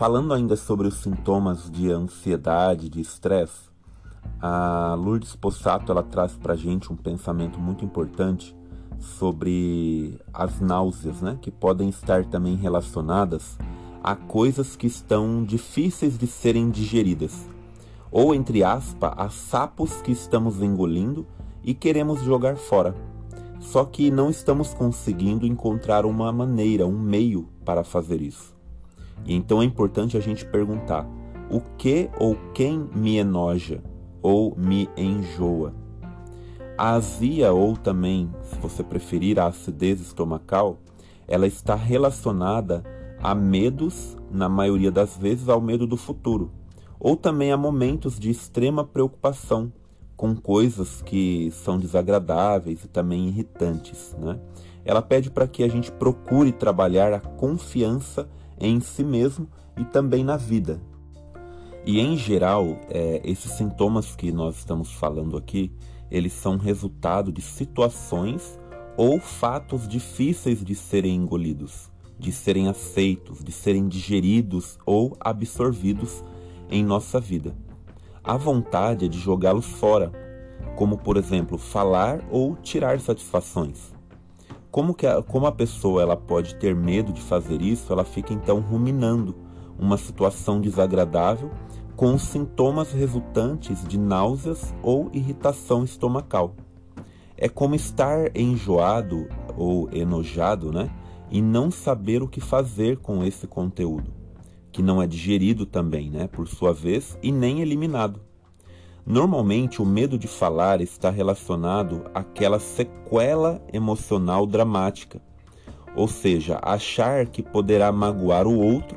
falando ainda sobre os sintomas de ansiedade, de estresse, a Lourdes Possato ela traz para gente um pensamento muito importante sobre as náuseas, né, que podem estar também relacionadas a coisas que estão difíceis de serem digeridas, ou entre aspas, a sapos que estamos engolindo e queremos jogar fora. Só que não estamos conseguindo encontrar uma maneira, um meio para fazer isso. E então é importante a gente perguntar: o que ou quem me enoja ou me enjoa? A azia ou também, se você preferir, a acidez estomacal, ela está relacionada a medos, na maioria das vezes, ao medo do futuro, ou também a momentos de extrema preocupação com coisas que são desagradáveis e também irritantes. Né? Ela pede para que a gente procure trabalhar a confiança em si mesmo e também na vida. E em geral, é, esses sintomas que nós estamos falando aqui, eles são resultado de situações ou fatos difíceis de serem engolidos, de serem aceitos, de serem digeridos ou absorvidos em nossa vida. A vontade é de jogá-los fora, como por exemplo falar ou tirar satisfações. Como, que a, como a pessoa ela pode ter medo de fazer isso, ela fica então ruminando uma situação desagradável com sintomas resultantes de náuseas ou irritação estomacal. É como estar enjoado ou enojado, né? E não saber o que fazer com esse conteúdo, que não é digerido também, né? Por sua vez, e nem eliminado. Normalmente, o medo de falar está relacionado àquela sequela emocional dramática, ou seja, achar que poderá magoar o outro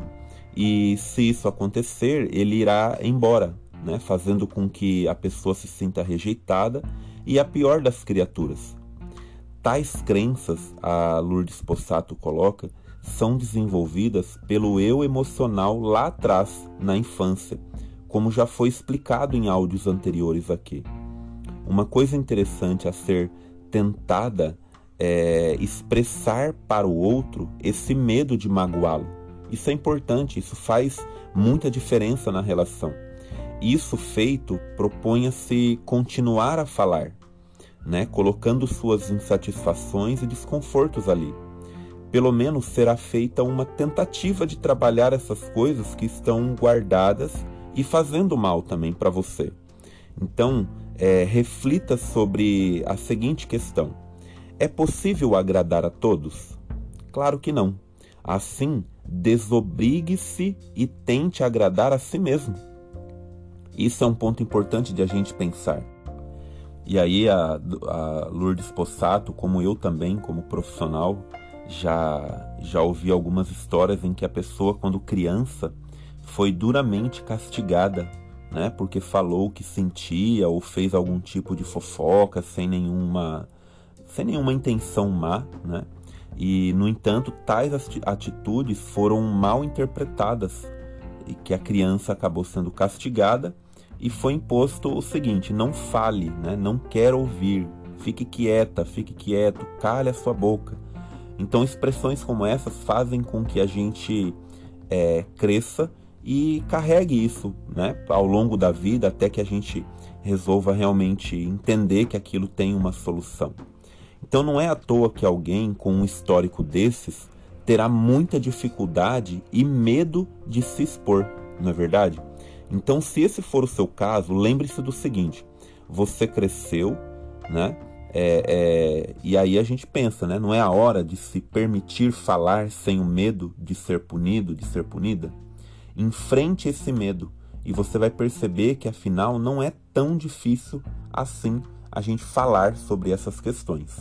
e se isso acontecer, ele irá embora, né? fazendo com que a pessoa se sinta rejeitada e a pior das criaturas. Tais crenças, a Lourdes Possato coloca, são desenvolvidas pelo eu emocional lá atrás, na infância, como já foi explicado em áudios anteriores aqui. Uma coisa interessante a ser tentada é expressar para o outro esse medo de magoá-lo isso é importante, isso faz muita diferença na relação. Isso feito, proponha-se continuar a falar, né, colocando suas insatisfações e desconfortos ali. Pelo menos será feita uma tentativa de trabalhar essas coisas que estão guardadas e fazendo mal também para você. Então, é, reflita sobre a seguinte questão: é possível agradar a todos? Claro que não. Assim, desobrigue-se e tente agradar a si mesmo. Isso é um ponto importante de a gente pensar. E aí a, a Lourdes Possato, como eu também, como profissional, já já ouvi algumas histórias em que a pessoa, quando criança, foi duramente castigada, né, porque falou que sentia ou fez algum tipo de fofoca sem nenhuma sem nenhuma intenção má, né? E, no entanto, tais atitudes foram mal interpretadas e que a criança acabou sendo castigada e foi imposto o seguinte: não fale, né? não quer ouvir, fique quieta, fique quieto, cale a sua boca. Então, expressões como essas fazem com que a gente é, cresça e carregue isso né, ao longo da vida até que a gente resolva realmente entender que aquilo tem uma solução. Então não é à toa que alguém com um histórico desses terá muita dificuldade e medo de se expor, não é verdade? Então, se esse for o seu caso, lembre-se do seguinte: você cresceu, né? É, é, e aí a gente pensa, né? Não é a hora de se permitir falar sem o medo de ser punido, de ser punida? Enfrente esse medo e você vai perceber que afinal não é tão difícil assim a gente falar sobre essas questões.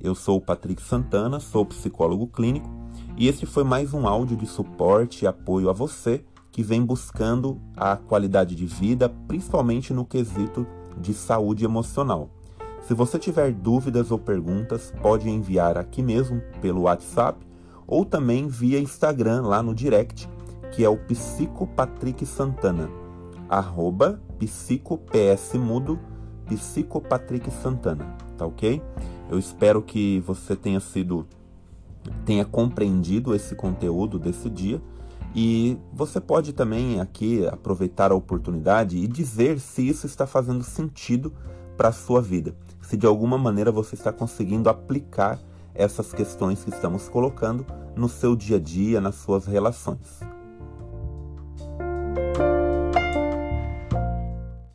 Eu sou o Patrick Santana, sou psicólogo clínico e este foi mais um áudio de suporte e apoio a você que vem buscando a qualidade de vida, principalmente no quesito de saúde emocional. Se você tiver dúvidas ou perguntas, pode enviar aqui mesmo pelo WhatsApp ou também via Instagram lá no direct, que é o Psico Patrick Santana, arroba Psico PS Mudo, Psico Patrick Santana, tá ok? Eu espero que você tenha sido, tenha compreendido esse conteúdo desse dia. E você pode também aqui aproveitar a oportunidade e dizer se isso está fazendo sentido para a sua vida, se de alguma maneira você está conseguindo aplicar essas questões que estamos colocando no seu dia a dia, nas suas relações.